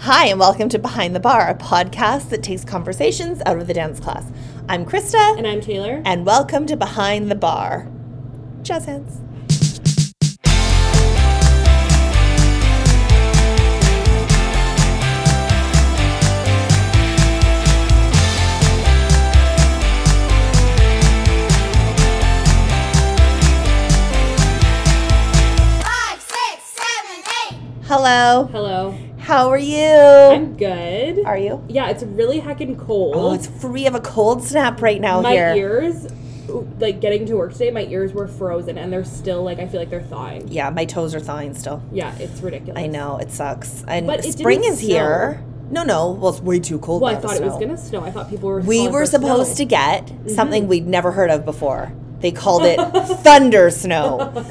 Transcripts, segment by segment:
Hi, and welcome to Behind the Bar, a podcast that takes conversations out of the dance class. I'm Krista, And I'm Taylor. and welcome to Behind the Bar. Jazz hands. Five, six, seven, eight. Hello. Hello. How are you? I'm good. are you? Yeah, it's really heckin' cold. Oh, it's free of a cold snap right now my here. ears, like getting to work today, my ears were frozen and they're still like I feel like they're thawing. Yeah, my toes are thawing still. Yeah, it's ridiculous. I know it sucks. And But spring is here. No, no. Well, it's way too cold. Well, I thought it was gonna snow. I thought people were. We were supposed snow. to get mm-hmm. something we'd never heard of before. They called it thunder snow.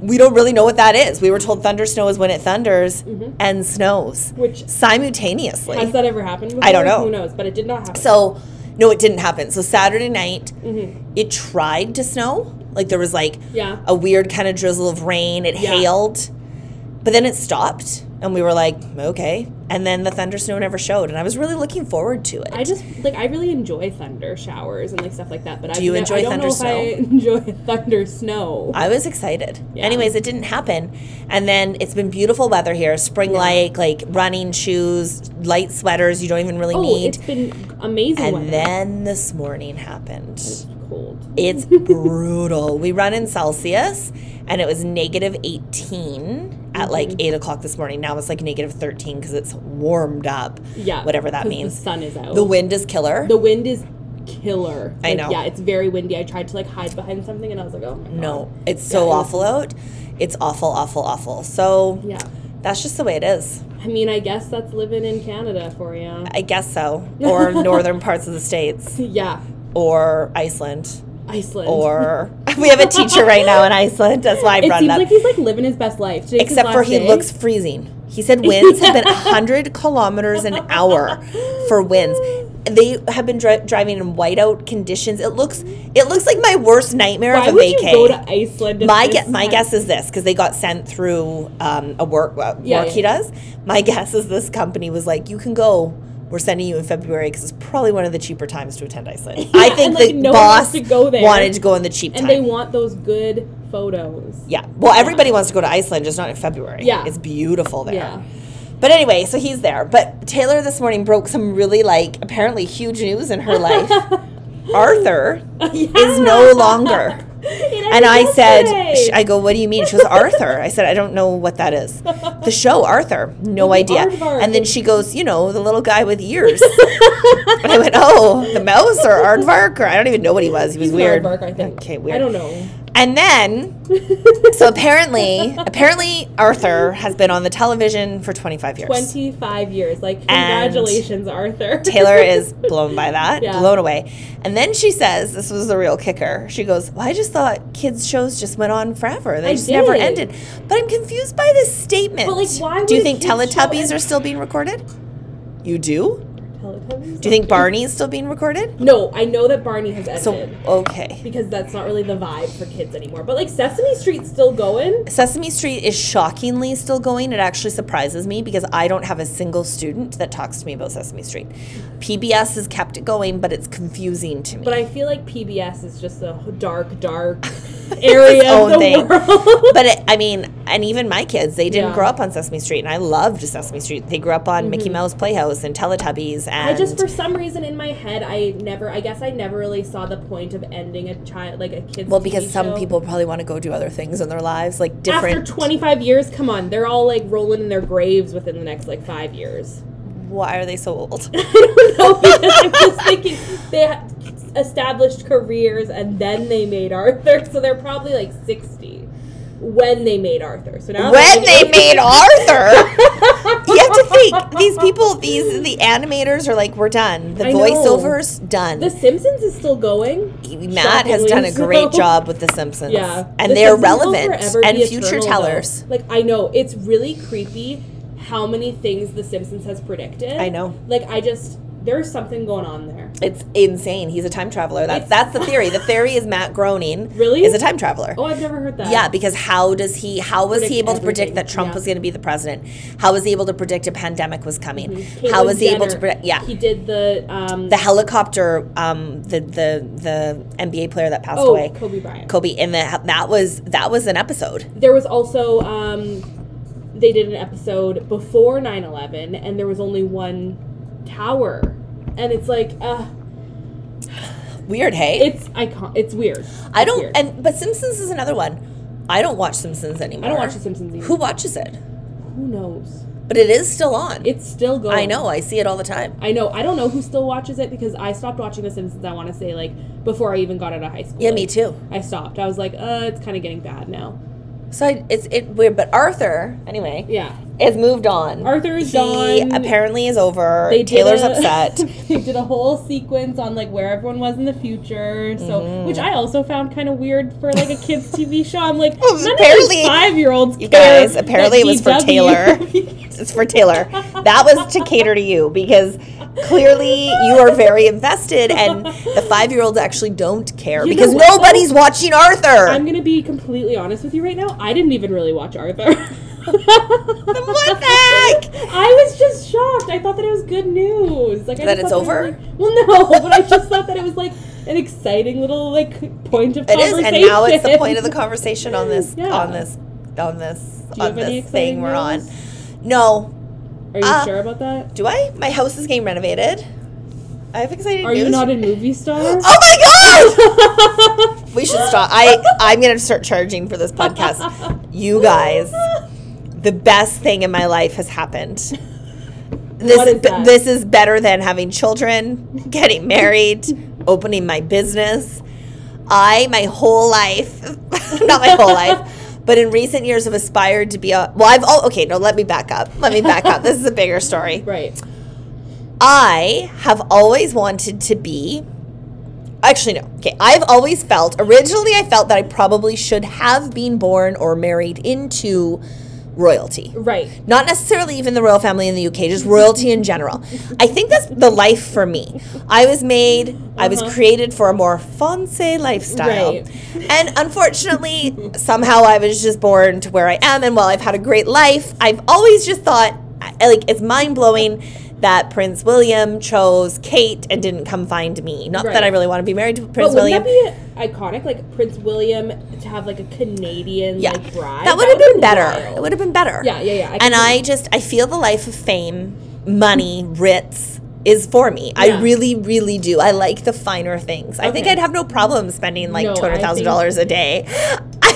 We don't really know what that is. We were told thunder snow is when it thunders and snows Which simultaneously. has that ever happened? Before? I don't know. Who knows? But it did not happen. so, no, it didn't happen. So Saturday night, Mm-hmm. it tried to snow. Like there was like Yeah. a weird kind of drizzle of rain. It Yeah. hailed, but then it stopped, and we were like, okay. And then the thunder snow never showed, and I was really looking forward to it. I just like I really enjoy thunder showers and like stuff like that. But Do I've you ne- enjoy I don't thunder know if snow? I enjoy thunder snow. I was excited. Yeah. Anyways, it didn't happen. And then it's been beautiful weather here. Spring like, like running shoes, light sweaters you don't even really oh, need. it's been amazing. And weather. then this morning happened. It's cold. It's brutal. We run in Celsius and it was negative 18 at like. 8 o'clock this morning. Now it's like negative 13 because it's warmed up. Yeah, Whatever that means. The sun is out. The wind is killer. The wind is killer. I Like, know. Yeah, it's very windy. I tried to like hide behind something, and I was like, oh my god. no, it's so Yeah, it was- awful out. It's awful, awful, awful. So Yeah. that's just the way it is. I mean, I guess that's living in Canada for you. I guess so. Or northern parts of the states. Yeah, Or Iceland. Iceland. Or we have a teacher right now in Iceland. That's why I it brought seems it up. like he's like living his best life. Today's Except for he day. looks freezing. He said winds have been 100 kilometers an hour for winds. They have been dri- driving in whiteout conditions. It looks it looks like my worst nightmare Why of a would vacay. you go to Iceland? my ge- my guess is this because they got sent through um, a work uh, Yeah, work yeah, he does. My guess is this company was like, you can go. We're sending you in February because it's probably one of the cheaper times to attend Iceland. I think like, the no boss to go there. wanted to go in the cheap and time. they want those good photos. yeah, well, everybody wants to go to Iceland, just not in February. Yeah. it's beautiful there. Yeah. But anyway, so he's there. But Taylor this morning broke some really like apparently huge news in her life. Arthur is no longer. And I said, sh- I go, what do you mean? She goes, Arthur. I said, I don't know what that is. The show, Arthur. No idea. Aardvark. And then she goes, you know, the little guy with ears. and I went, oh, the mouse or Aardvark? Or I don't even know what he was. He was He's weird. aardvark, I think. Okay, weird. I don't know. And then, so apparently, apparently Arthur has been on the television for 25 years. 25 years. Like, congratulations, Arthur. Taylor is blown by that, Yeah. blown away. And then she says, this was the real kicker. She goes, Well, I just thought kids' shows just went on forever. They I just never ended. But I'm confused by this statement. But, like, why do you think show Teletubbies are still being recorded? You do? Do you think Barney is still being recorded? No, I know that Barney has ended. So, okay. because that's not really the vibe for kids anymore. But like Sesame Street's still going. Sesame Street is shockingly still going. It actually surprises me because I don't have a single student that talks to me about Sesame Street. PBS has kept it going, but it's confusing to me. But I feel like PBS is just a dark, dark area of the thing. world. but it, I mean, and even my kids, they didn't Yeah. grow up on Sesame Street, and I loved Sesame Street. They grew up on Mickey Mouse Playhouse and Teletubbies, and Mm-hmm. I just, for some reason, in my head, I never, I guess, I never really saw the point of ending a child, like a kid's. well, because TV some show. people probably want to go do other things in their lives, like different. after different. 25 years, come on, they're all like rolling in their graves within the next like five years. Why are they so old? I don't know because I'm just thinking they established careers and then they made Arthur, so they're probably like 60 when they made Arthur. So now when they're made Arthur, you have to think these people, these the animators are like, we're done. The I know. voiceovers done. The Simpsons is still going. Matt has done a great so. job with The Simpsons. Yeah, and The they're Simpsons relevant and future eternal, tellers. though. Like I know it's really creepy how many things The Simpsons has predicted. I know. Like I just There's something going on there. It's insane. He's a time traveler. That's It's- that's the theory. The theory is Matt Groening Really? is a time traveler. Oh, I've never heard that. Yeah, because how does he? How was he Predict able to predict that Trump yeah. was going to be the president? How was he able to predict a pandemic was coming? Caitlyn How was he able to predict? Yeah, He did the um the helicopter, um, the the the NBA player that passed oh, away, Kobe Bryant. Kobe, and the, that was that was an episode. There was also um they did an episode before 9/11 and there was only one tower. And it's like uh Weird, hey. it's icon it's weird. I don't, weird. and but Simpsons is another one. I don't watch Simpsons anymore. I don't watch The Simpsons either. Who watches it? Who knows? But it is still on. It's still going. I know. I see it all the time. I know. I don't know who still watches it because I stopped watching The Simpsons. I want to say like before I even got out of high school. Yeah, Like, me too. I stopped. I was like, uh, it's kind of getting bad now. So I, it's it weird, but Arthur anyway Yeah. Has moved on. Arthur is he gone. apparently is over. They Taylor's a- upset. they did a whole sequence on like where everyone was in the future. So, Mm-hmm. which I also found kind of weird for like a kids TV show. I'm like, Well, none apparently- five year olds. You guys, apparently it was for Taylor. It's for Taylor. That was to cater to you because clearly you are very invested, and the five year olds actually don't care You because nobody's watching Arthur. I'm gonna be completely honest with you right now. I didn't even really watch Arthur. What the heck? I was just shocked. I thought that it was good news. Like I That it's over? it like- well, no, but I just thought that it was like an exciting little like point of It is, conversation. and now it's the point of the conversation on this Yeah. on this on this on this thing we're on. No, Are you Uh, sure about that? do I? My house is getting renovated. I have exciting Are news. you not a movie star? Oh my god! we should stop. I I'm gonna start charging for this podcast. You guys, the best thing in my life has happened. This is this is better than having children, getting married, opening my business. I my whole life, not my whole life, but in recent years have aspired to be a well. I've oh okay. No, let me back up. Let me back up. This is a bigger story. right. I have always wanted to be. Actually, no. Okay, I've always felt. Originally, I felt that I probably should have been born or married into royalty. Right. Not necessarily even the royal family in the UK, just royalty in general. I think that's the life for me. I was made, I was Uh-huh. created for a more fonce lifestyle. Right. And unfortunately, somehow I was just born to where I am. And while I've had a great life, I've always just thought, like, it's mind blowing that Prince William chose Kate and didn't come find me. Not that I really want to be married to Prince William. but wouldn't William. that be iconic? Like Prince William to have like a Canadian yeah, like bride. that would have been better. wild. It would have been better. Yeah, yeah, yeah. I and I just I feel the life of fame, money, Ritz is for me. I really, really do. I like the finer things. I think I'd have no problem spending like No, two hundred thousand dollars a day. I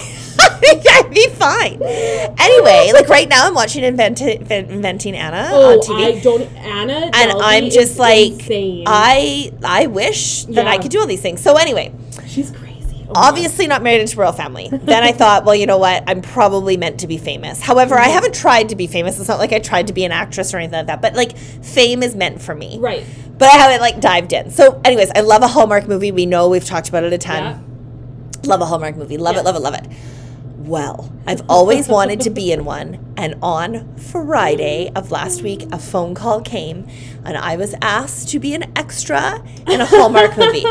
I'd be fine. Anyway, like right now, I'm watching Invent- Inventing Anna Oh, on TV. I don't Anna. and I'm just like insane. I I wish that I could do all these things. So anyway, she's crazy. Oh obviously not married into royal family. Then I thought, well, you know what? I'm probably meant to be famous. However, I mm-hmm. haven't tried to be famous. It's not like I tried to be an actress or anything like that. But like, fame is meant for me. Right. But I haven't like dived in. So, anyways, I love a Hallmark movie. We know we've talked about it a ton. Yeah. Love a Hallmark movie. Love Yeah. it. Love it. Love it. Well, I've always wanted to be in one. And on Friday of last week, a phone call came, and I was asked to be an extra in a Hallmark movie.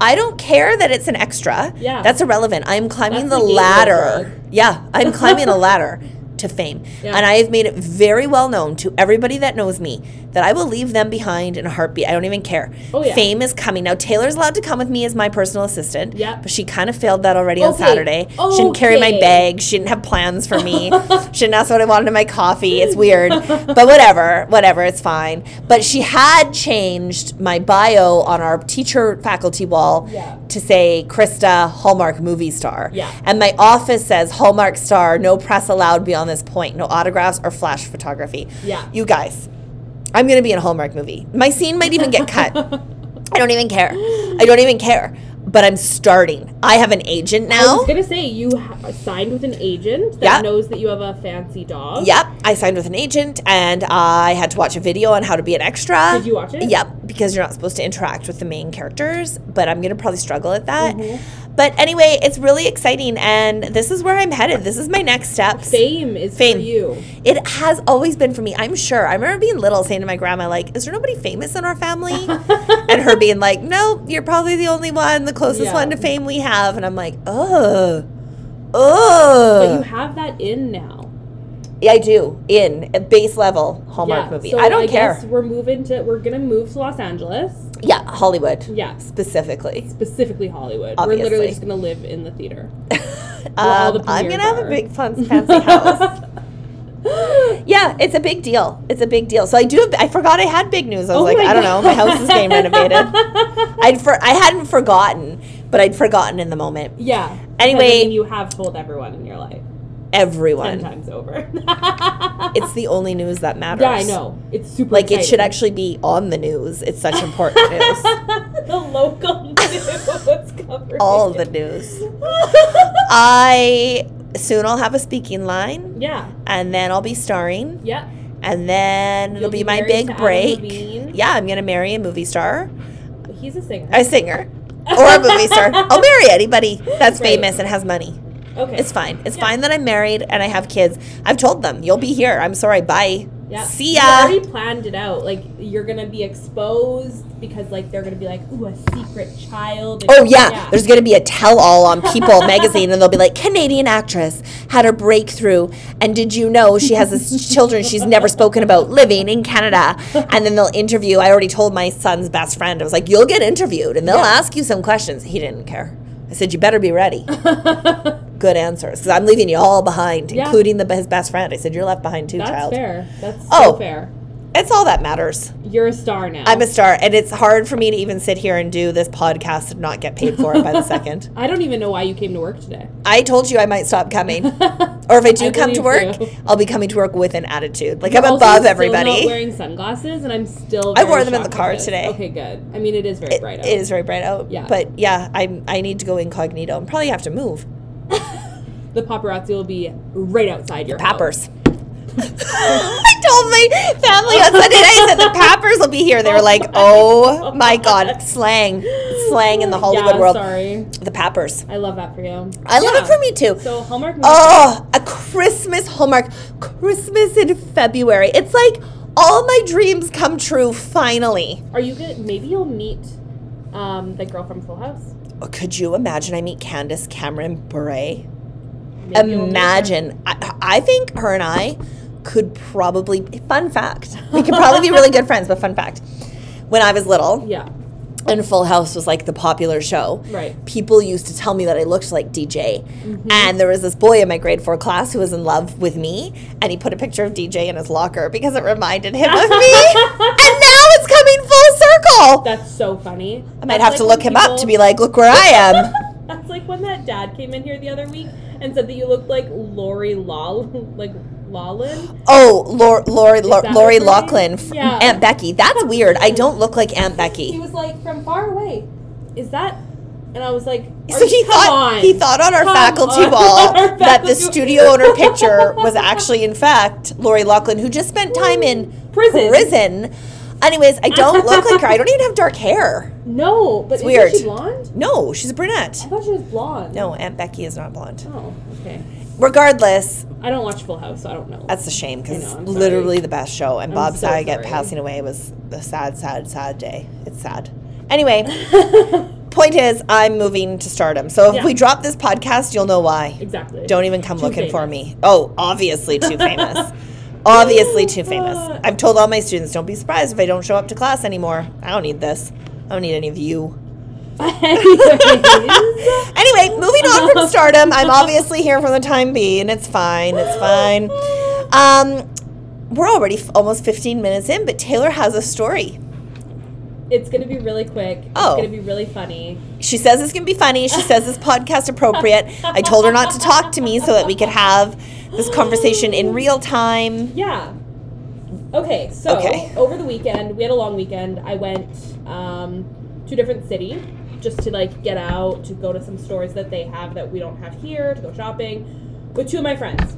I don't care that it's an extra. Yeah. That's irrelevant. I'm climbing That's the the ladder. Yeah, I'm climbing a ladder to fame. Yeah. And I have made it very well known to everybody that knows me that I will leave them behind in a heartbeat. I don't even care. Oh, yeah. Fame is coming. Now, Taylor's allowed to come with me as my personal assistant. Yep. But she kind of failed that already on Okay. Saturday. She didn't carry my bag. She didn't have plans for me. she didn't ask what I wanted in my coffee. It's weird. but whatever. Whatever. It's fine. But she had changed my bio on our teacher faculty wall Yeah. to say Krista Hallmark movie star. Yeah. And my office says Hallmark star, no press allowed beyond this point, no autographs or flash photography. Yeah. You guys, I'm going to be in a Hallmark movie. My scene might even get cut. I don't even care. I don't even care. But I'm starting. I have an agent now. I was gonna say you ha- signed with an agent that Yeah. knows that you have a fancy dog. Yep, I signed with an agent and I had to watch a video on how to be an extra. Did you watch it? Yep, because you're not supposed to interact with the main characters, but I'm going to probably struggle at that. Mm-hmm. But anyway, it's really exciting, and this is where I'm headed. This is my next step. Fame is Fame. for you. It has always been for me. I'm sure. I remember being little, saying to my grandma, "Like, is there nobody famous in our family?" and her being like, "No, you're probably the only one, the closest Yeah. one to fame we have." And I'm like, "Ugh, But you have that in now. Yeah, I do. In a base level Hallmark movie. so I don't care. Guess we're moving to. We're gonna move to Los Angeles. Yeah, Hollywood. Yeah. specifically. Specifically Hollywood. Obviously. We're literally just gonna live in the theater. all the Um, I'm gonna have a big fun fancy house. Yeah, it's a big deal. It's a big deal. So I do. I forgot I had big news. I was Oh like, I don't know. My house is getting renovated. I'd for I hadn't forgotten, but I'd forgotten in the moment. Yeah. Anyway- you have told everyone in your life ten Everyone. times over. It's the only news that matters. yeah, I know. It's super. Like it should actually be on the news. It's such important news. the local news coverage. All the news. I soon I'll have a speaking line, Yeah. and then I'll be starring, Yeah. and then You'll it'll be, be my big break. Yeah, I'm gonna marry a movie star, He's a singer. a singer, or a movie star. I'll marry anybody that's Right. famous and has money. Okay. It's fine. It's Yeah. fine that I'm married and I have kids. I've told them you'll be here. I'm sorry. Bye. Yeah. See You ya. already planned it out. Like you're gonna be exposed because like they're gonna be like, ooh, a secret child. Oh yeah, there's gonna be a tell-all on People magazine, and they'll be like, "Canadian actress had her breakthrough, and did you know she has this children she's never spoken about living in Canada?" And then they'll interview. I already told my son's best friend, I was like, "You'll get interviewed, and they'll Yeah. ask you some questions." He didn't care. I said, "You better be ready." Good answers, because I'm leaving you all behind, Yeah. including the his best friend. I said, "You're left behind too, That's child." fair. That's Oh. so fair. It's all that matters. You're a star now. I'm a star, and it's hard for me to even sit here and do this podcast and not get paid for it by the second. I don't even know why you came to work today. I told you I might stop coming. Or if I do I come to work. I'll be coming to work with an attitude. Like You're I'm above everybody. Not wearing sunglasses, and I'm still. I wore them in the car today. Okay, good. I mean, it is very It- bright out. it is very bright out. Yeah. But yeah, I I need to go incognito and probably have to move. The paparazzi will be right outside your house. Pappers. I told my family on Sunday night said the Pappers will be here. They were like, "Oh my god, slang, slang in the Hollywood yeah, world." Sorry, The Pappers. I love that for you. I love it for me too. So Hallmark. Oh, a Christmas Hallmark. Christmas in February. It's like all my dreams come true finally. Are you good? Maybe you'll meet um, the girl from Full House. Could you imagine I meet Candace Cameron Bure? Maybe you'll meet her. Imagine. I, I think her and I could probably, fun fact, we could probably be really good friends, but fun fact. When I was little Yeah. and Full House was like the popular show, Right. people used to tell me that I looked like DJ. Mm-hmm. And there was this boy in my grade four class who was in love with me, and he put a picture of DJ in his locker because it reminded him of me. and now it's coming full circle. That's so funny. I might have to look him up to be like, look where I am. That's like when that dad came in here the other week and said that you looked like Lori Law, like Lawlin. Oh, Lori, Lori, Lori, that Lori her name? Loughlin, Yeah. Aunt Becky. That's weird. I don't look like Aunt Becky. He was like from far away. Is that? And I was like, So he thought on. he thought on our Come faculty on. wall Our that the studio owner picture was actually, in fact, Lori Loughlin, who just spent time in Prison. prison. Anyways, I don't look like her. I don't even have dark hair. No, but It's weird. she blonde? No, she's a brunette. I thought she was blonde. No, Aunt Becky is not blonde. Oh, okay. Regardless, I don't watch Full House, so I don't know. that's a shame because it's literally the best show. And I'm Bob so Saget passing away was a sad, sad, sad day. It's sad. Anyway, point is, I'm moving to stardom. So if Yeah. we drop this podcast, you'll know why. exactly. Don't even come Too looking for me. Oh, obviously too famous. obviously too famous. I've told all my students, don't be surprised if I don't show up to class anymore. I don't need this. I don't need any of you. Anyway, moving on from stardom. I'm obviously here for the time being. It's fine. It's fine. Um, we're already f- almost 15 minutes in, but Taylor has a story. It's gonna be really quick. It's Oh. gonna be really funny. She says it's going to be funny. She says it's podcast appropriate. I told her not to talk to me so that we could have this conversation in real time. Yeah. Okay, so Okay. over the weekend, we had a long weekend. I went um, to a different city just to like get out, to go to some stores that they have that we don't have here, to go shopping with two of my friends.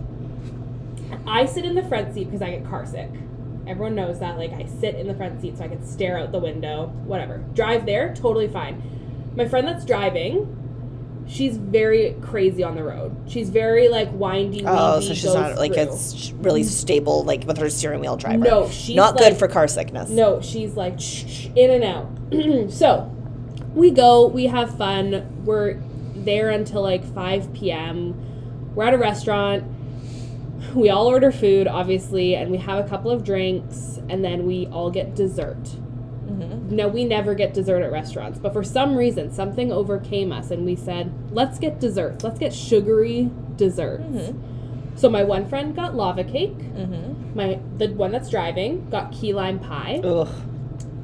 I sit in the front seat because I get car sick. Everyone knows that. Like, I sit in the front seat so I can stare out the window, whatever. Drive there, totally fine. My friend that's driving She's very crazy on the road. She's very like windy. Oh, so she's not like through. it's really stable, like with her steering wheel driver. No, she's not like- good for car sickness. No, she's like shh, shh, in and out. so we go, we have fun. We're there until like 5 p.m. We're at a restaurant. We all order food, obviously, and we have a couple of drinks, and then we all get dessert. Mm-hmm. No, we never get dessert at restaurants, but for some reason, something overcame us, and we said, let's get desserts. Let's get sugary desserts. Mm-hmm. So my one friend got lava cake. Mm-hmm. My the one that's driving got key lime pie, Ugh.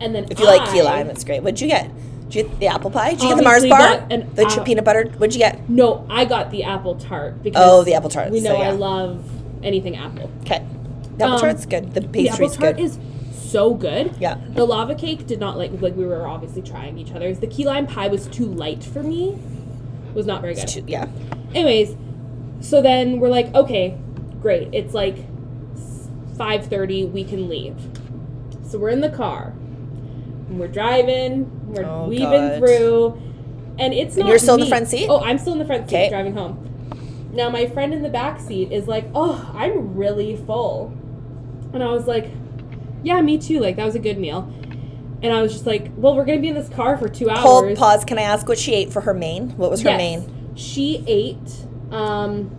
and then If you like key lime, it's great. What'd you get? Did you get the apple pie? Did you get the Mars bar? got an The ch- peanut butter? What'd you get? No, I got the apple tart because Oh, the apple tart. We So, know I love anything apple. Okay. The apple Um, tart's good. The The apple pastry's tart good. is so good. yeah. The lava cake did not like like we were obviously trying each other's. The key lime pie was too light for me. Was not very good. Too- yeah. Anyways, so then we're like, okay, great. It's like five thirty. We can leave. So we're in the car. And we're driving. We're Oh, weaving God. through, and it's And not. you're still in the front seat? Oh, I'm still in the front seat Okay. driving home. Now my friend in the back seat is like, "Oh, I'm really full," and I was like, "Yeah, me too. Like that was a good meal." And I was just like, "Well, we're gonna be in this car for two hours." Hold, pause. Can I ask what she ate for her main? What was her Yes. main? She ate. Um,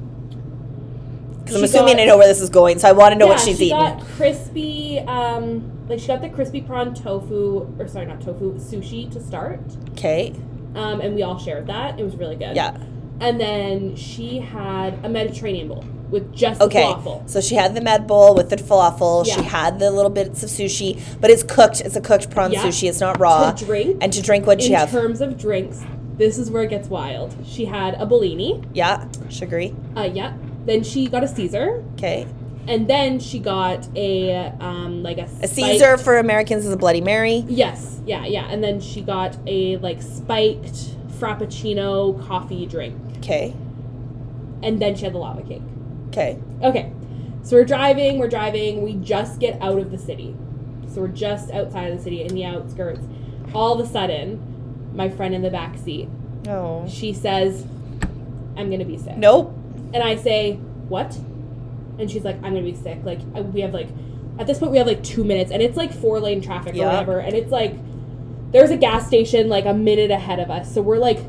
Because I'm assuming got- I know where this is going, so I want to know what yeah, she's she eating. got crispy. Um, like she got the crispy prawn tofu, or sorry, not tofu, sushi to start. Okay. Um, and we all shared that. It was really good. Yeah. And then she had a Mediterranean bowl with just Okay. the falafel. So she had the med bowl with the falafel. Yeah. She had the little bits of sushi, but it's cooked. It's a cooked prawn Yeah. sushi. It's not raw. To drink. And to drink, what'd she in terms of drinks, this is where it gets wild. She had a Bellini. yeah. Sugary. Uh, yeah. Then she got a Caesar, Okay. and then she got a um like a, A Caesar for Americans is a Bloody Mary. Yes, yeah, yeah. And then she got a like spiked frappuccino coffee drink. Okay. And then she had the lava cake. Okay. Okay. So we're driving, we're driving, we just get out of the city. So we're just outside of the city in the outskirts. All of a sudden, my friend in the back seat, Oh. she says, I'm gonna be sick. Nope. And I say, What? And she's like, I'm gonna be sick. Like, we have like, at this point, we have like two minutes, and it's like four lane traffic Yeah. or whatever. And it's like, there's a gas station like a minute ahead of us. So we're like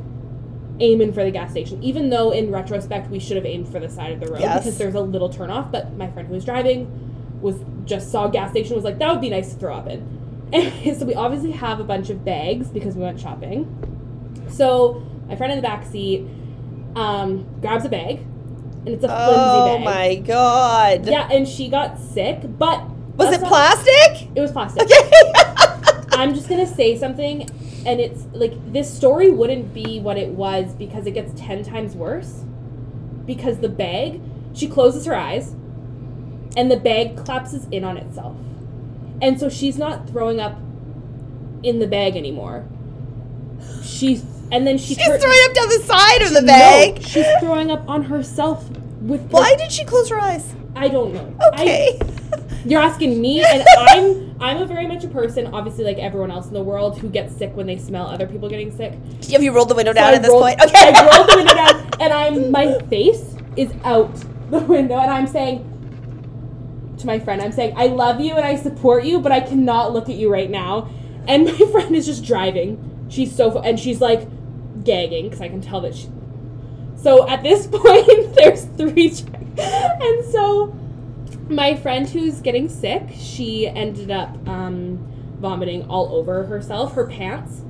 aiming for the gas station, even though in retrospect, we should have aimed for the side of the road Yes. because there's a little turnoff. But my friend who was driving was just saw gas station, was like, that would be nice to throw up in. Anyway, so we obviously have a bunch of bags because we went shopping. So my friend in the back seat um, grabs a bag, and it's a flimsy Oh bag. Oh my god. Yeah, and she got sick, but Was it not- plastic? It was plastic. Okay. I'm just gonna say something, and it's like this story wouldn't be what it was because it gets ten times worse. Because the bag, she closes her eyes, and the bag collapses in on itself, and so she's not throwing up in the bag anymore. She's and then she She's tur- throwing up down the side of the bag No, she's throwing up on herself with. Why did she close her eyes? I don't know. Okay. I, you're asking me, and I'm I'm a very much a person, obviously like everyone else in the world, who gets sick when they smell other people getting sick. Have you rolled the window So down I at this rolled- point? Okay. I rolled the window down, and I'm my face is out the window, and I'm saying to my friend, I'm saying I love you and I support you, but I cannot look at you right now. And my friend is just driving. She's so and she's like gagging because I can tell that she. So at this point, there's three, and so my friend who's getting sick, she ended up um, vomiting all over herself. Her pants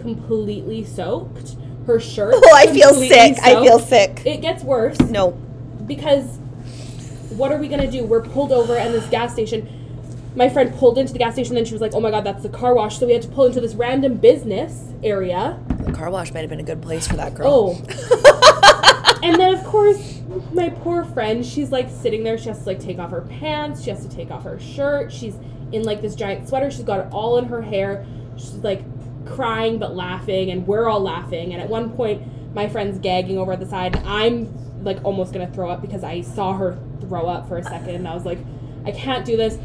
completely soaked. Her shirt. Oh, I feel sick. I feel sick. It gets worse No. because what are we gonna do? We're pulled over and this gas station. My friend pulled into the gas station, then she was like, "Oh my god, that's the car wash." So we had to pull into this random business area. The car wash might have been a good place for that girl. Oh. and then of course, my poor friend, she's like sitting there. She has to like take off her pants. She has to take off her shirt. She's in like this giant sweater. She's got it all in her hair. She's like crying but laughing, and we're all laughing. And at one point, my friend's gagging over at the side. And I'm like almost gonna throw up because I saw her throw up for a second. And I was like, I can't do this.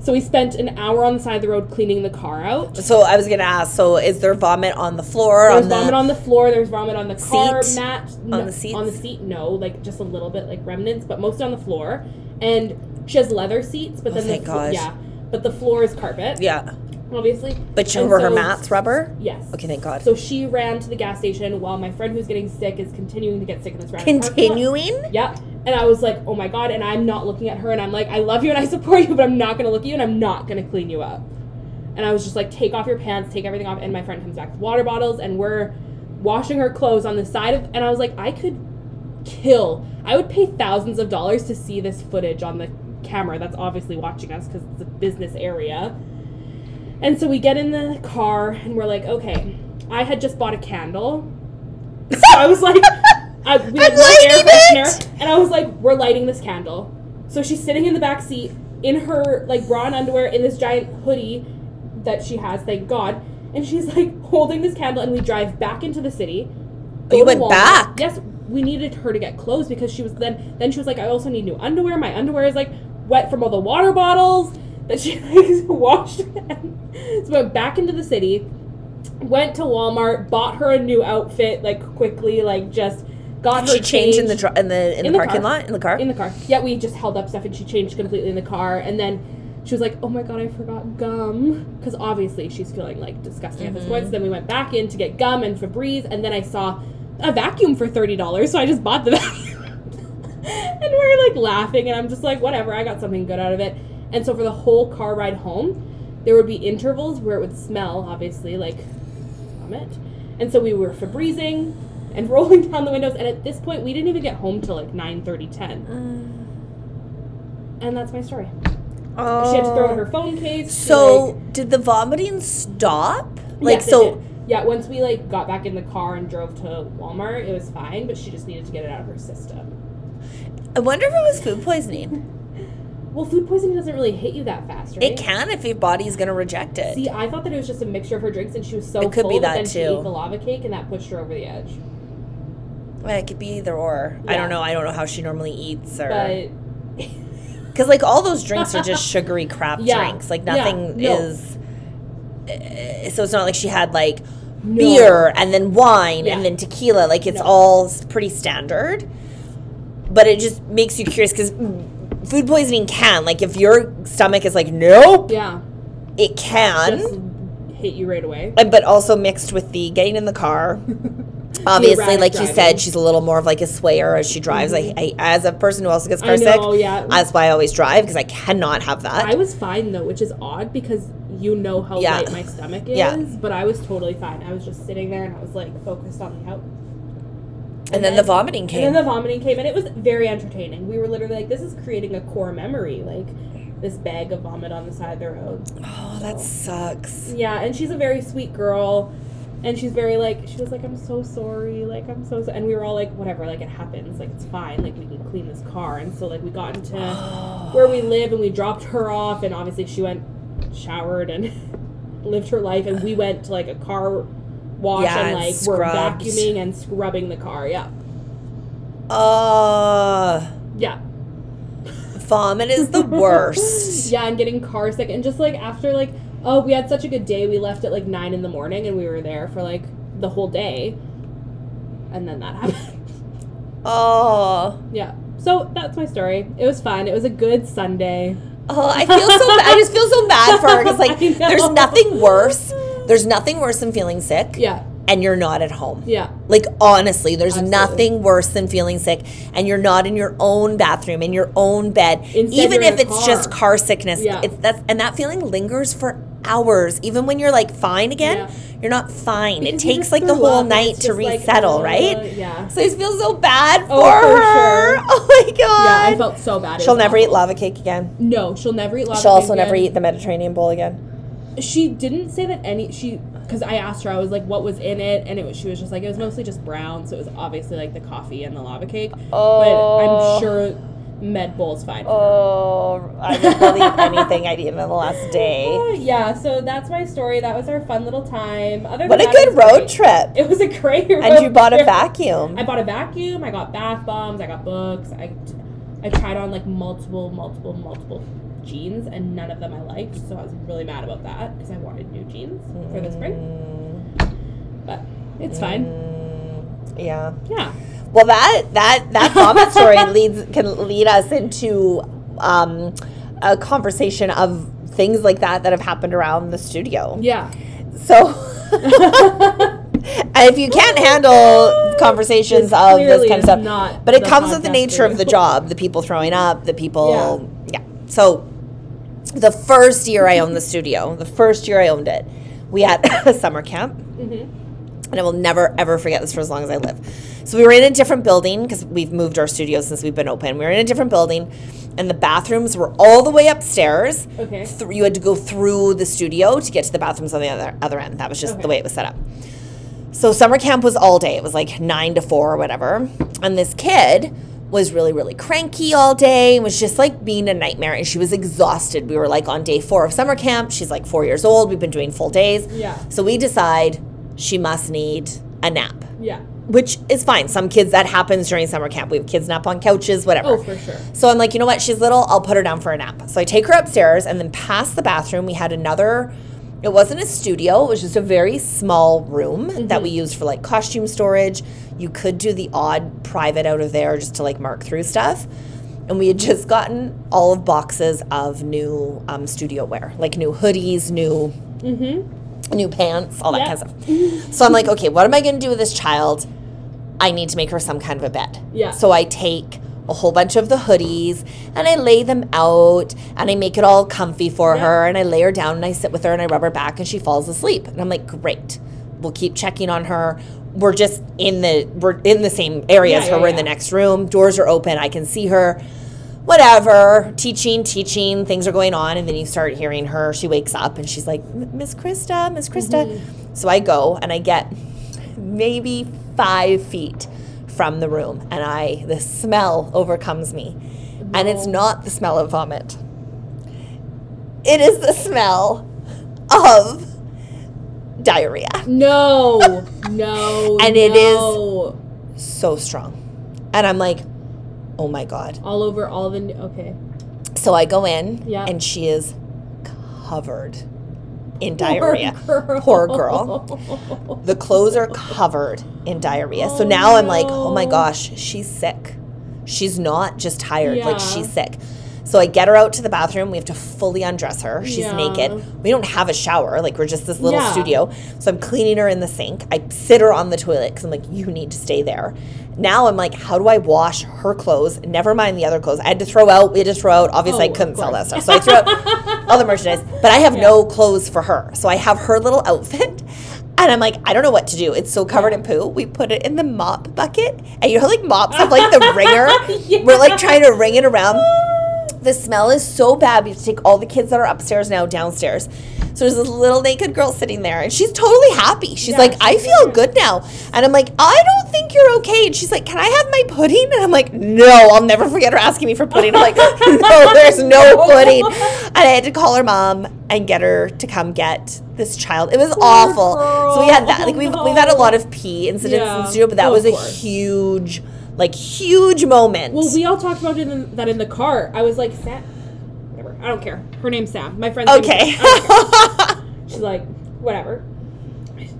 So So we spent an hour on the side of the road cleaning the car out. So I was gonna ask. So is there vomit on the floor? There's on the, vomit on the floor. There's vomit on the car Seat? mat. On No- the seats? On the seat, no, like just a little bit, like remnants, but mostly on the floor. And she has leather seats, but Oh, then thank the gosh. yeah, but the floor is carpet, Yeah, obviously. but she, And were her mats rubber? Yes. Okay, thank God. So she ran to the gas station while my friend who's getting sick is continuing to get sick in this lot. Continuing. Yep. And I was like, oh my god, and I'm not looking at her, and I'm like, I love you and I support you, but I'm not gonna look at you and I'm not gonna clean you up. And I was just like, take off your pants, take everything off, and my friend comes back with water bottles, and we're washing her clothes on the side of, and I was like, I could kill. I would pay thousands of dollars to see this footage on the camera that's obviously watching us because it's a business area. And so we get in the car and we're like, okay, I had just bought a candle. So I was like, I, we had I'm no air lighting it! and I was like, we're lighting this candle. So she's sitting in the back seat in her like bra and underwear in this giant hoodie that she has, thank God. And she's like holding this candle, and we drive back into the city. Oh, you went Walmart. back? Yes, we needed her to get clothes because she was then. Then she was like, I also need new underwear. My underwear is like wet from all the water bottles that she like washed. so we went back into the city, went to Walmart, bought her a new outfit like quickly, like just got her She changed in the dr- in the in, In the the parking car. lot in the car. in the car. Yeah, we just held up stuff and she changed completely in the car. And then she was like, "Oh my god, I forgot gum," because obviously she's feeling like disgusting at this point. Mm-hmm. So then we went back in to get gum and Febreze, and then I saw a vacuum for thirty dollars, so I just bought the vacuum. and we we're like laughing, and I'm just like, whatever, I got something good out of it. And so for the whole car ride home, there would be intervals where it would smell, obviously, like vomit. And so we were Febrezing and rolling down the windows. And at this point, we didn't even get home till like 9 10. Uh. And that's my story. Oh. She had to throw in her oh. phone case. So like- did the vomiting stop? Like Yes, so. Yeah, once we like got back in the car and drove to Walmart, it was fine, but she just needed to get it out of her system. I wonder if it was food poisoning. Well, food poisoning doesn't really hit you that fast, right? It can if your body's gonna reject it. See, I thought that it was just a mixture of her drinks, and she was so It could full be that that then she ate the lava cake, and that pushed her over the edge. Well, it could be either or. I don't know. I don't know how she normally eats or because like all those drinks are just sugary crap Yeah. drinks. Like Yeah. nothing No. is. eh, So it's not like she had like No. beer and then wine Yeah. and then tequila. Like it's No. all pretty standard. But it just makes you curious because food poisoning can like if your stomach is like nope, yeah, it can. just hit you right away. But also mixed with the getting in the car. Obviously, like you said, she's a little more of like a swayer as she drives. I, I, as a person who also gets car sick, yeah. that's why I always drive because I cannot have that. I was fine though, which is odd because you know how Yeah. light my stomach is. Yeah. But I was totally fine. I was just sitting there and I was like focused on the out. and then the vomiting came And then the vomiting came, and it was very entertaining. We were literally like, "This is creating a core memory, like this bag of vomit on the side of the road." oh, that sucks. Yeah, and she's a very sweet girl, and she's very like, she was like, "I'm so sorry, like I'm so," so-. and we were all like, "Whatever, like it happens, like it's fine, like we can clean this car." And so like we got into where we live, and we dropped her off, and obviously she went, showered, and lived her life, and we went to like a car wash Yeah, and like we're vacuuming and scrubbing the car. Yeah, Uh, yeah. vomit is the worst. Yeah, and getting car sick, and just like after like, oh, we had such a good day. We left at like nine in the morning, and we were there for like the whole day, and then that happened. Oh, yeah. So that's my story. It was fun. It was a good Sunday. oh, I feel so. bad. I just feel so bad for her because like, there's nothing worse. There's nothing worse than feeling sick, Yeah. and you're not at home. Yeah. Like honestly, there's Absolutely. nothing worse than feeling sick and you're not in your own bathroom in your own bed. Instead, even if it's just car. car sickness. Yeah. It's that's and that feeling lingers for hours. Even when you're like fine again, Yeah. you're not fine. Because it takes like the whole night to just like, resettle, uh, right? Yeah. So I just feel so bad for, Oh, for her. sure. Oh my god. Yeah, I felt so bad. She'll never eat lava cake again. No, she'll never eat lava. Cake. She'll also cake never eat the Mediterranean bowl again. She didn't say that any she because I asked her I was like what was in it and it was she was just like it was mostly just brown so it was obviously like the coffee and the lava cake but Oh. I'm sure med bowl's fine. Oh, I didn't believe anything I'd eaten in the last day. Uh, yeah, so that's my story. That was our fun little time. Other What a good road great. trip. It was a great road And you bought a vacuum. I bought a vacuum. I got bath bombs. I got books. I, I tried on like multiple, multiple, multiple jeans, and none of them I liked. So I was really mad about that because I wanted new jeans for the spring. But it's fine. Yeah. Yeah. Well, that that that vomit story leads can lead us into um, a conversation of things like that that have happened around the studio. Yeah. So, and if you can't handle conversations This of this kind of stuff, but it comes with the nature of the job, the people throwing up, the people, yeah. So, the first year I owned the studio, the first year I owned it, we had a summer camp Mm-hmm. And I will never ever forget this for as long as I live. So we were in a different building because we've moved our studio since we've been open. We were in a different building, and the bathrooms were all the way upstairs. Okay. Th- you had to go through the studio to get to the bathrooms on the other other end. That was just the way it was set up. So summer camp was all day. It was like nine to four or whatever. And this kid was really, really cranky all day. and Was just like being a nightmare, and she was exhausted. We were like on day four of summer camp. She's like four years old. We've been doing full days. Yeah. So we decide she must need a nap, Yeah. which is fine. Some kids that happens during summer camp. We have kids nap on couches, whatever. Oh, for sure. So I'm like, you know what? She's little. I'll put her down for a nap. So I take her upstairs, and then past the bathroom, we had another. It wasn't a studio. It was just a very small room that we used for like costume storage. You could do the odd private out of there just to like mark through stuff. And we had just gotten all of boxes of new um, studio wear, like new hoodies, new new pants, all that Yeah. kind of stuff. So I'm like, okay, what am I going to do with this child? I need to make her some kind of a bed. Yeah. So I take a whole bunch of the hoodies and I lay them out and I make it all comfy for Yeah. her and I lay her down and I sit with her and I rub her back and she falls asleep. And I'm like, great. We'll keep checking on her. We're just in the we're in the same area as her. yeah, we're in the next room. Doors are open. I can see her. Whatever, teaching, teaching, things are going on, and then you start hearing her. She wakes up and she's like, Miss Krista, Miss Krista. Mm-hmm. So I go and I get maybe five feet from the room, and I the smell overcomes me, and it's not the smell of vomit. It is the smell of diarrhea. No. No. And it is- no. So strong, and I'm like, oh my god. all over all the. Okay. So I go in, Yeah. and she is covered in diarrhea. Poor girl. Poor girl. The clothes are covered in diarrhea. so Oh, now I'm like, oh my gosh, she's sick. She's not just tired, like she's sick. So I get her out to the bathroom. We have to fully undress her. She's Yeah. naked. We don't have a shower. Like we're just this little Yeah. studio. So I'm cleaning her in the sink. I sit her on the toilet because I'm like, you need to stay there. Now I'm like, how do I wash her clothes? Never mind the other clothes. I had to throw out. We had to throw out. Obviously, Oh, I couldn't sell that stuff. So I threw out all the merchandise. But I have no clothes for her. So I have her little outfit. And I'm like, I don't know what to do. It's so covered in poo. We put it in the mop bucket. And you know like mops have like the wringer? Yeah. We're like trying to wring it around. The smell is so bad. We have to take all the kids that are upstairs now downstairs. So there's this little naked girl sitting there, and she's totally happy. She's Yeah, like, she's I feel good. now. And I'm like, I don't think you're okay. And she's like, Can I have my pudding? And I'm like, No, I'll never forget her asking me for pudding. I'm like, No, there's no pudding. And I had to call her mom and get her to come get this child. It was awful. So we had that. Like we've we've had a lot of pee incidents in the studio, but that was a huge, like huge moment. Well, we all talked about it in, that in the car. I was like, Sam. Whatever. I don't care. Her name's Sam. My friend's okay. Sam. I don't care. She's like, whatever.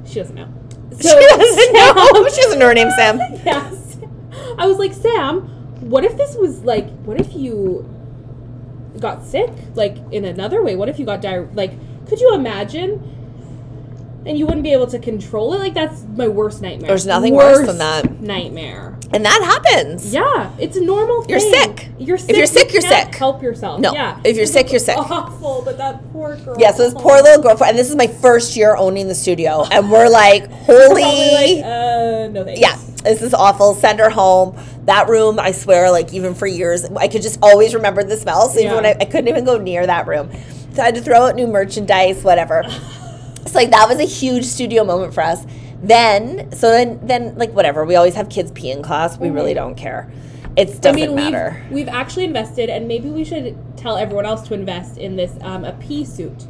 She doesn't know. she doesn't know. She doesn't know her name, Sam. yes. I was like, Sam, what if this was like, what if you got sick, like in another way? What if you got diarrhea? Like, could you imagine? And you wouldn't be able to control it. Like that's my worst nightmare. There's nothing worse than that. nightmare. And that happens. Yeah, it's a normal. You're sick. You're sick. If you're sick, you you're can't sick. Help yourself. No. Yeah. If you're sick, you're sick. Awful, but that poor girl. Yeah, so this poor little girl, and this is my first year owning the studio, and we're like, holy. Like, uh, no thanks. yeah, this is awful. Send her home. That room, I swear, like even for years, I could just always remember the smell. So even Yeah. when I, I couldn't even go near that room, so I had to throw out new merchandise, whatever. so like that was a huge studio moment for us. Then, so then, then like whatever. We always have kids pee in class. We really don't care. It doesn't mean, matter. we've we've actually invested, and maybe we should tell everyone else to invest in this um, a pee suit.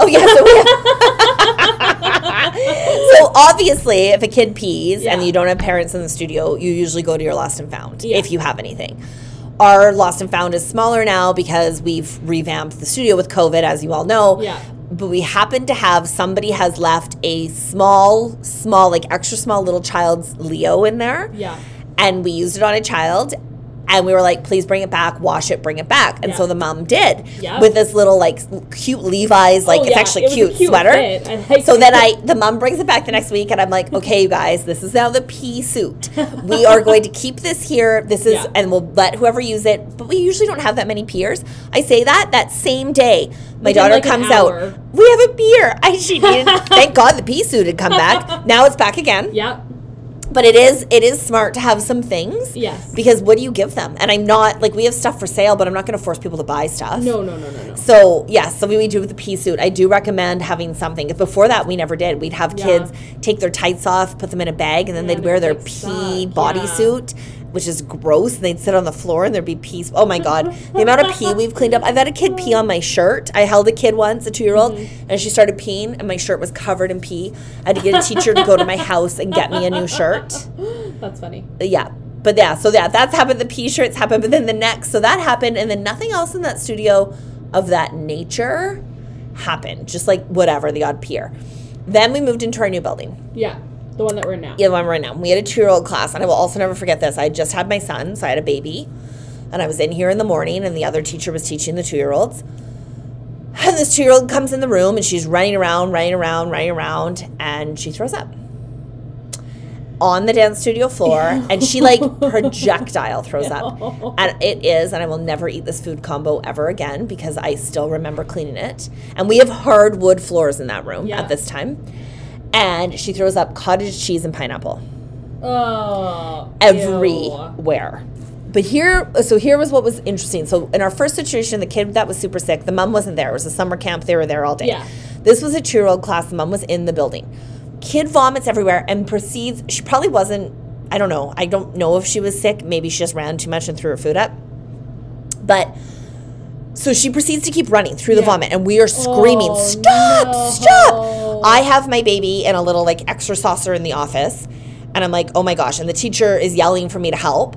Oh yeah, so we so obviously, if a kid pees and you don't have parents in the studio, you usually go to your lost and found Yeah. if you have anything. Our lost and found is smaller now because we've revamped the studio with COVID, as you all know. Yeah. But we happen to have somebody has left a small, small, like extra small little child's Leo in there. Yeah. And we used it on a child. And we were like, please bring it back, wash it, bring it back. And Yeah. so the mom did Yep. with this little, like, cute Levi's, like, Oh, it's yeah, actually it cute, cute sweater. liked So it. then I, the mom brings it back the next week, and I'm like, okay, you guys, this is now the pee suit. We are going to keep this here. This is, Yeah. and we'll let whoever use it. But we usually don't have that many peers. I say that that same day, my Within, daughter like, comes out. We have a beer. I she needed. thank God the pee suit had come back. Now it's back again. Yeah. But it is it is smart to have some things. Yes. Because what do you give them? And I'm not like we have stuff for sale, but I'm not going to force people to buy stuff. No, no, no, no, no. So yes, so we do with the pee suit. I do recommend having something. Before that, we never did. We'd have Yeah. kids take their tights off, put them in a bag, and then Yeah, they'd wear their pee bodysuit, which is gross. And they'd sit on the floor, and there'd be pee. Oh my god, the amount of pee we've cleaned up. I've had a kid pee on my shirt. I held a kid once, a two-year-old, Mm-hmm. and she started peeing, and my shirt was covered in pee. I had to get a teacher to go to my house and get me a new shirt That's funny. yeah but yeah so yeah that's happened the p-shirts happened but then the next so that happened and then nothing else in that studio of that nature happened just like whatever the odd peer then we moved into our new building Yeah. The one that we're in now. yeah the one we're in now. We had a two-year-old class and i will also never forget this. I just had my son so i had a baby and i was in here in the morning and the other teacher was teaching the two-year-olds. And this two-year-old comes in the room and she's running around running around running around and she throws up on the dance studio floor and she like projectile throws up. And it is and i will never eat this food combo ever again because i still remember cleaning it. And we have hardwood floors in that room Yeah. at this time and she throws up cottage cheese and pineapple. Oh. ew. everywhere. But here so here was what was interesting. So in our first situation the kid that was super sick the mom wasn't there. It was a summer camp. They were there all day. Yeah. this was a two-year-old class. The mom was in the building. Kid vomits everywhere and proceeds she probably wasn't i don't know. I don't know if she was sick. Maybe she just ran too much and threw her food up. But so she proceeds to keep running through the Yeah. vomit and we are screaming Oh, stop no. stop i have my baby in a little like ExerSaucer in the office and i'm like oh my gosh and the teacher is yelling for me to help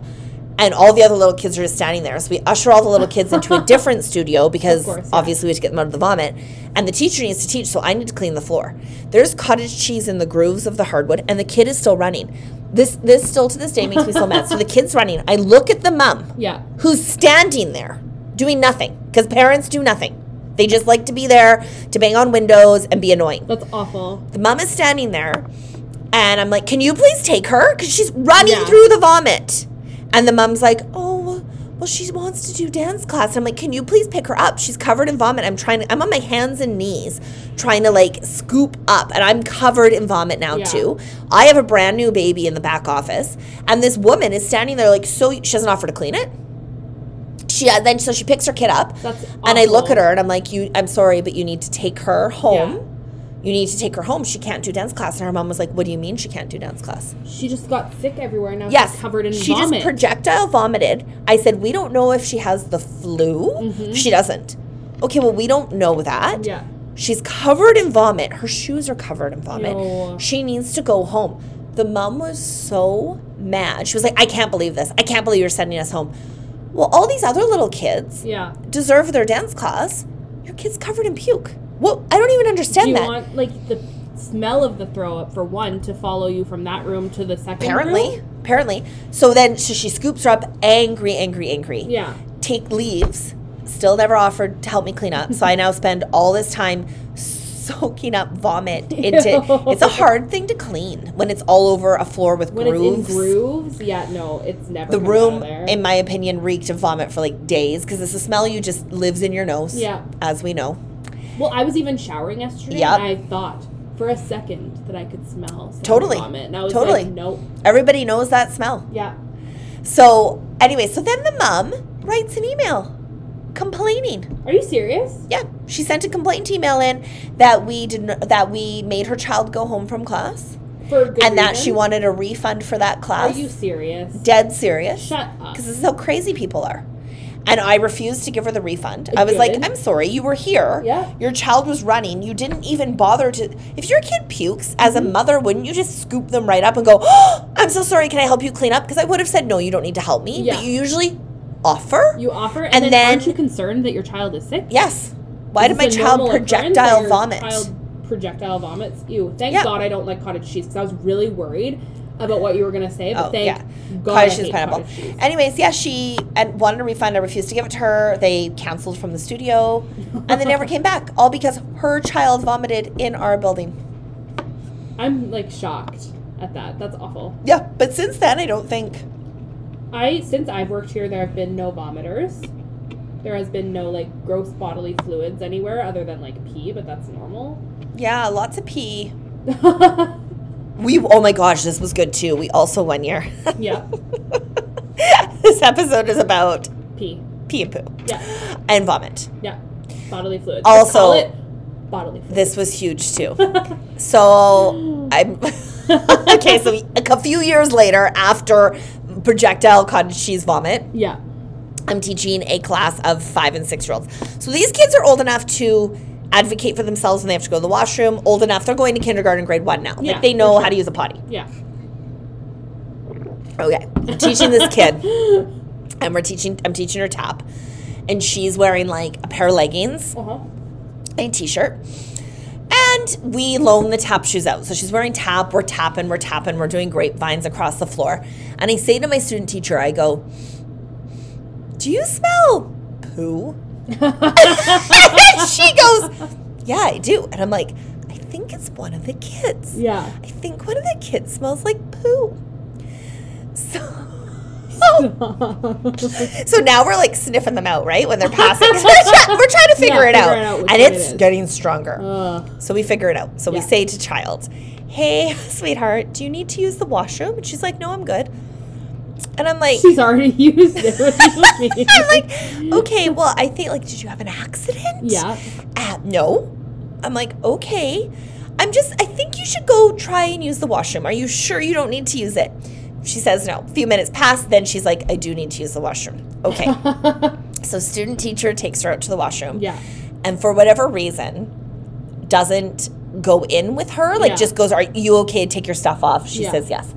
and all the other little kids are just standing there so we usher all the little kids into a different studio because course, yeah. obviously we have to get them out of the vomit and the teacher needs to teach so i need to clean the floor there's cottage cheese in the grooves of the hardwood and the kid is still running this this still to this day makes me so mad so the kid's running i look at the mom Yeah. who's standing there doing nothing because parents do nothing. They just like to be there to bang on windows and be annoying. That's awful. the mom is standing there and i'm like can you please take her? Because she's running Yeah. through the vomit. And the mom's like oh well she wants to do dance class. And i'm like can you please pick her up? She's covered in vomit. I'm trying to i'm on my hands and knees trying to like scoop up and i'm covered in vomit now Yeah. too. I have a brand new baby in the back office and this woman is standing there like so she doesn't offer to clean it she uh, then so she picks her kid up That's and i look at her and i'm like you i'm sorry but you need to take her home Yeah. you need to take her home she can't do dance class and her mom was like what do you mean she can't do dance class She just got sick everywhere now. yes She's covered in she vomit. just projectile vomited i said we don't know if she has the flu she doesn't okay well we don't know that Mm-hmm. yeah. She's covered in vomit. Her shoes are covered in vomit. She needs to go home. The mom was so mad. She was like, I can't believe this. I can't believe you're sending us home. Well, all these other little kids Yeah. deserve their dance class. Your kid's covered in puke. Well, I don't even understand Do you that. want like the smell of the throw up for one to follow you from that room to the second apparently. room? Apparently. So then so she scoops her up angry, angry, angry. Yeah. Take leaves. Still never offered to help me clean up. So I now spend all this time soaking up vomit into it's a hard thing to clean when it's all over a floor with When grooves. grooves, yeah, no, it's never the room, in my opinion, reeked of vomit for like days because it's a smell you just lives in your nose. Yeah. As we know. well, I was even showering yesterday, Yep. and I thought for a second that I could smell some Totally. vomit, and I was Totally. like, nope, Everybody knows that smell. yeah, So anyway, so then the mom writes an email complaining. Are you serious? Yeah, she sent a complaint email in that we did not, that we made her child go home from class For good and that she wanted a refund for that class. Are you serious? Dead serious. Shut up. Because this is how crazy people are. And I refused to give her the refund. I was like, I'm sorry, you were here. Yeah. Your child was running. You didn't even bother to. If your kid pukes, as Mm-hmm. a mother, wouldn't you just scoop them right up and go, oh, I'm so sorry, can I help you clean up? Because I would have said, no, you don't need to help me. Yeah. But you usually offer. You offer, and, And then, then- aren't you concerned that your child is sick? yes. Why did my child projectile vomit? Child projectile vomits. Ew. Thank Yeah. God I don't like cottage cheese because I was really worried about what you were gonna say. But Oh, thank yeah. God cottage cheese pineapple. cottage cheese. Anyways, yeah, she and wanted a refund. I refused to give it to her. They canceled from the studio, and they never came back. All because her child vomited in our building. I'm like shocked at that. That's awful. Yeah, but since then, I don't think. I since I've worked here, there have been no vomiters. There has been no like gross bodily fluids anywhere other than like pee, but that's normal. Yeah, lots of pee. We oh my gosh, this was good too. We also one year. yeah, this episode is about pee. pee and poo Yeah, and vomit. yeah, bodily fluids. Also- call it bodily fluids. This was huge too. So I'm okay. So a few years later, after projectile cottage cheese vomit, yeah, I'm teaching a class of five and six year olds. So these kids are old enough to advocate for themselves when they have to go to the washroom. Old enough, they're going to kindergarten, grade one now. Yeah, like they know sure. how to use a potty. yeah. Okay, I'm teaching this kid, and we're teaching. I'm teaching her tap, and she's wearing like a pair of leggings, Uh huh. a t-shirt, and we loan the tap shoes out. So she's wearing tap. We're tapping. We're tapping. We're doing grapevines across the floor. And I say to my student teacher, I go, "Do you smell poo?" she goes, "Yeah, I do." And I'm like, "I think it's one of the kids." Yeah. I think one of the kids smells like poo. So, so now we're like sniffing them out, right? When they're passing. we're, trying to figure Yeah, it out. out and it's it getting stronger. Ugh. So we figure it out. So we say to child, Hey, sweetheart, do you need to use the washroom? And she's like, No, I'm good. And I'm like, She's already used it. What do you mean? I'm like, okay, well, I think like, did you have an accident? Yeah. Uh, no. I'm like, okay. I'm just, I think you should go try and use the washroom. Are you sure you don't need to use it? She says no. A few minutes pass, then she's like, I do need to use the washroom. Okay. so student teacher takes her out to the washroom. yeah. And for whatever reason, doesn't go in with her. Like Yeah. just goes, Are you okay to take your stuff off? She Yeah. says yes.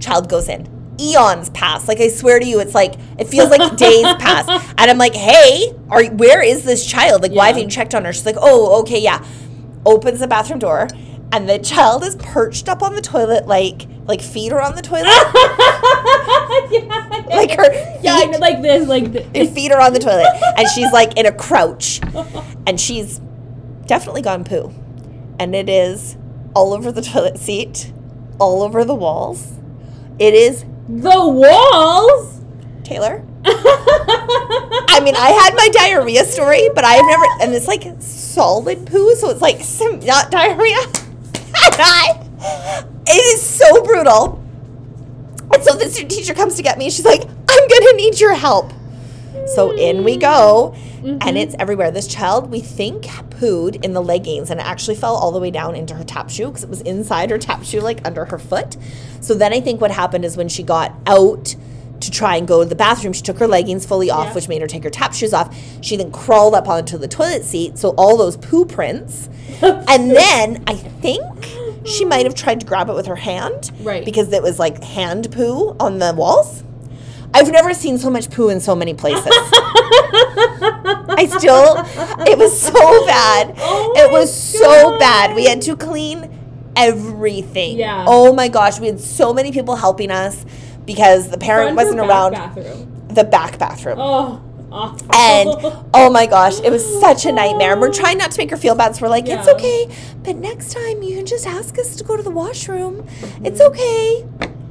Child goes in. Eons pass. Like I swear to you, it's like it feels like days pass. And I'm like, hey, are where is this child? Like, why haven't you checked on her? She's like, oh, okay, yeah. Opens the bathroom door, and the child is perched up on the toilet, like like feet are on the toilet, yeah. like her Yeah, feet know, like this, like her this. feet are on the toilet, and she's like in a crouch, and she's definitely gone poo, and it is all over the toilet seat, all over the walls. It is The walls. Taylor. I mean, I had my diarrhea story, but I've never, and it's like solid poo, so it's like some, not diarrhea. I, it is so brutal. And so student teacher comes to get me. She's like, I'm gonna need your help. So in we go, and mm-hmm. it's everywhere. This child, we think, pooed in the leggings, and it actually fell all the way down into her tap shoe because it was inside her tap shoe, like under her foot. So then I think what happened is when she got out to try and go to the bathroom, she took her leggings fully off, Yeah. which made her take her tap shoes off. She then crawled up onto the toilet seat, so all those poo prints. and then I think she might have tried to grab it with her hand, Right. Because it was like hand poo on the walls. I've never seen so much poo in so many places. I still, it was so bad. Oh it was so bad. We had to clean everything. Yeah. Oh my gosh, we had so many people helping us because the parent Front wasn't back around. Bathroom. The back bathroom. Oh, awful. And oh my gosh, it was such a nightmare. And we're trying not to make her feel bad, so we're like, it's okay, but next time you can just ask us to go to the washroom. It's Mm-hmm. okay.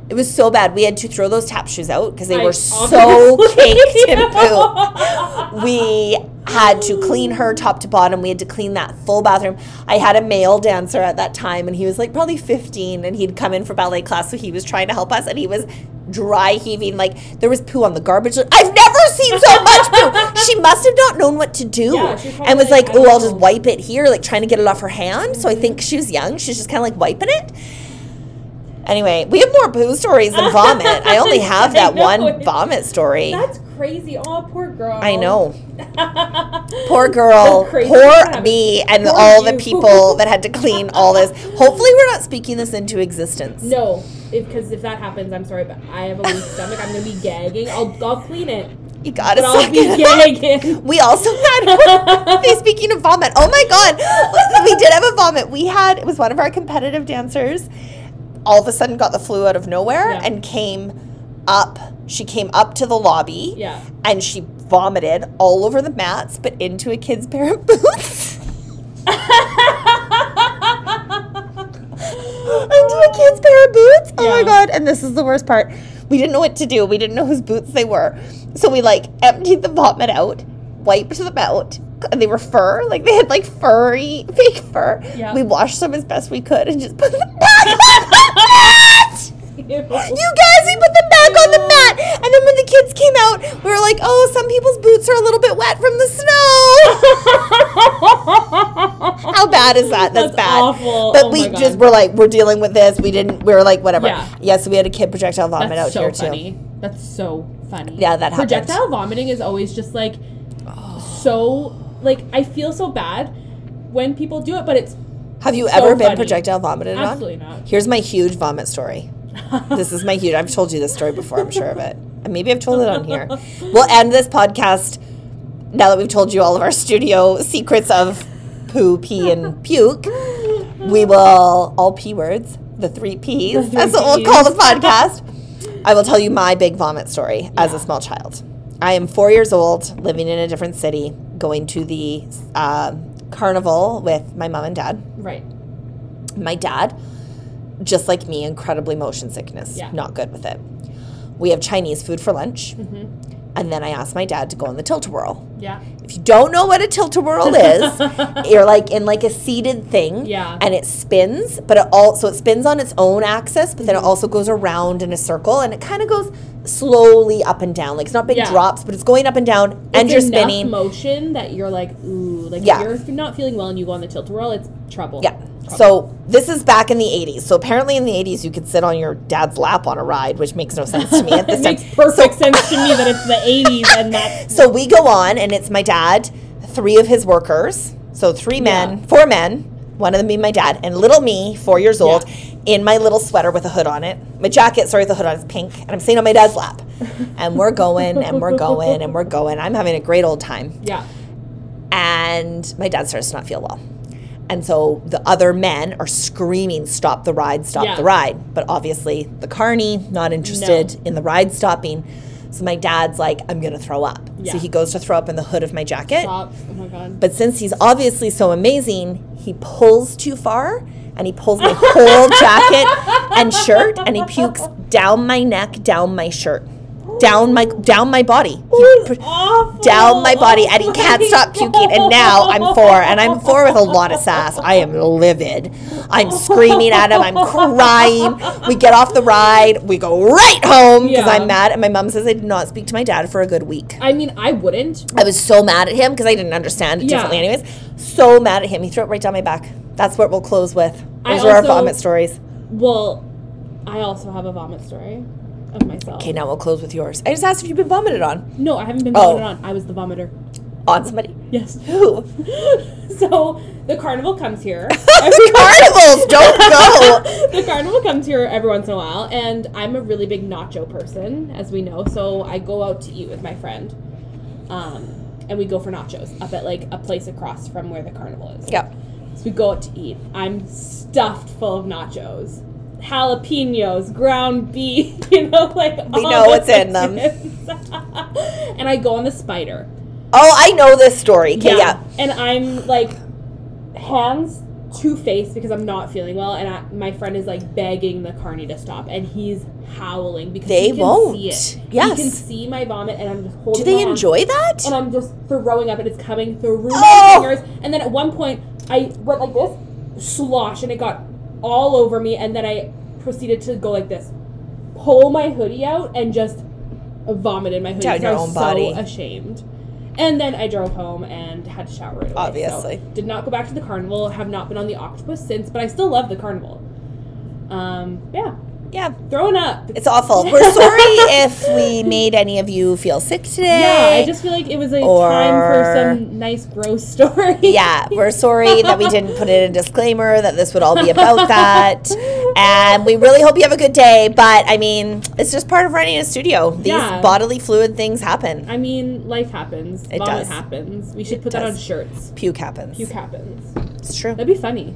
It was so bad. We had to throw those tap shoes out because they I were so caked in poo. We had to clean her top to bottom. We had to clean that full bathroom. I had a male dancer at that time, and he was like probably 15, and he'd come in for ballet class, so he was trying to help us, and he was dry heaving. Like there was poo on the garbage. I've never seen so much poo. She must have not known what to do, Yeah, and was like, like, "Oh, I'll just wipe it here," like trying to get it off her hand. So I think she was young. She's just kind of like wiping it. Anyway, we have more poo stories than vomit. I only have that one vomit story. That's crazy. Oh, poor girl. I know. Poor girl. Poor me and Poor all the people that had to clean all this. Hopefully, we're not speaking this into existence. No, because if, that happens, I'm sorry, but I have a weak stomach. I'm gonna be gagging. I'll, I'll clean it. You gotta But I'll suck be it gagging. We also had. speaking of vomit, oh my god, we did have a vomit. We had it was one of our competitive dancers. All of a sudden, got the flu out of nowhere Yeah. and came up. She came up to the lobby. Yeah. And she vomited all over the mats, but into a kid's pair of boots. into a kid's pair of boots. Oh my god! And this is the worst part. We didn't know what to do. We didn't know whose boots they were, so we like emptied the vomit out, wiped them out. And they were fur, like they had like furry fake fur. Yeah. We washed them as best we could and just put them back on the mat. You guys, we put them back on the mat. And then when the kids came out, we were like, oh, some people's boots are a little bit wet from the snow. How bad is that? That's, That's bad. awful. But Oh we just were like, we're dealing with this. We didn't, we were like, whatever. Yeah. Yeah, so we had a kid projectile vomit That's out so here too. funny. That's so funny. Yeah, that happened. Projectile vomiting is always just like so like I feel so bad when people do it, but it's Have you So ever been funny. projectile vomited absolutely on? not. Here's my huge vomit story. this is my huge. I've told you this story before. I'm sure of it, and maybe I've told it on here. We'll end this podcast now that we've told you all of our studio secrets of poo, pee, and puke. We will all p words, the three p's. The three That's what we'll call the podcast. I will tell you my big vomit story as a small child. I am four years old, living in a different city, going to the uh, carnival with my mom and dad Right. my dad, just like me, incredibly motion sickness, Yeah. not good with it. We have Chinese food for lunch, Mm-hmm. And then I asked my dad to go on the tilt-a-whirl. Yeah. If you don't know what a tilt-a-whirl is, you're like in like a seated thing, Yeah. and it spins, but it all so it spins on its own axis, but Mm-hmm. then it also goes around in a circle, and it kind of goes slowly up and down. Like it's not big Yeah. drops, but it's going up and down, and you're spinning. motion that you're like, ooh, like Yeah. if you're not feeling well and you go on the tilt-a-whirl, it's trouble. Yeah. So this is back in the 80s. So apparently in the 80s you could sit on your dad's lap on a ride, which makes no sense to me at this it time. makes perfect sense to me that it's the 80s and that's So we go on and it's my dad, three of his workers. So three men, Yeah. four men, one of them being my dad, and little me, four years old, in my little sweater with a hood on it. My jacket, sorry, with the hood on is pink. And I'm sitting on my dad's lap. And we're going and we're going and we're going. I'm having a great old time. yeah. and my dad starts to not feel well. And so the other men are screaming, Stop the ride, stop Yeah. the ride. But obviously, the carney, not interested in the ride stopping. So my dad's like, I'm going to throw up. Yeah. So he goes to throw up in the hood of my jacket. Stop. Oh my god. But since he's obviously so amazing, he pulls too far and he pulls my whole jacket and shirt and he pukes down my neck, down my shirt, down my down my body. He down my body. And he can't stop puking and now i'm four and i'm four with a lot of sass. I am livid. I'm screaming at him. I'm crying. We get off the ride. We go right home because Yeah. i'm mad and my mom says i did not speak to my dad for a good week. I mean, I wouldn't. i was so mad at him because i didn't understand it Yeah. differently anyways. So mad at him. He threw it right down my back. That's what we'll close with. I those are our vomit stories. Well, I also have a vomit story of myself. okay now we'll close with yours i just asked if you've been vomited on No, I haven't been Oh. vomited on. I was the vomiter. on somebody Yes. who so the carnival comes here. carnivals don't go the carnival comes here every once in a while, and I'm a really big nacho person, as we know. So I go out to eat with my friend, um, and we go for nachos up at like a place across from where the carnival is. yep So we go out to eat. I'm stuffed full of nachos, jalapenos, ground beef. You know, like We all know what's in them. and I go on the spider. oh i know this story okay yeah. And I'm like hands to face because I'm not feeling well, and I, my friend is like begging the carney to stop, and he's howling because They won't. see it. Yes. he can see my vomit, and I'm just holding. It. Do they enjoy that? And I'm just throwing up, and it's coming through Oh! my fingers. And then at one point, I went like this, slosh, and it got all over me, and then I proceeded to go like this, pull my hoodie out, and just vomit in my hoodie. Down 'cause your I was own body. So ashamed. And then I drove home and had to shower right away. Obviously. So did not go back to the carnival. Have not been on the octopus since, but I still love the carnival. Um, yeah, yeah, thrown up. It's awful. We're sorry if we made any of you feel sick today. Yeah, I just feel like it was a or, time for some nice gross story. yeah, we're sorry that we didn't put in a disclaimer that this would all be about that. and we really hope you have a good day. But I mean, it's just part of running a studio. These yeah. bodily fluid things happen. I mean, life happens. It Vomit does. happens. We should it put does. that on shirts. Puke happens. Puke happens. It's true. That'd be funny.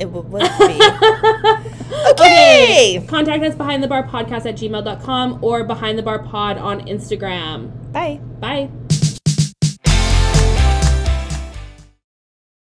It would be. okay. okay. Contact us behind the bar podcast at gmail.com or behind the bar pod on Instagram. Bye. Bye.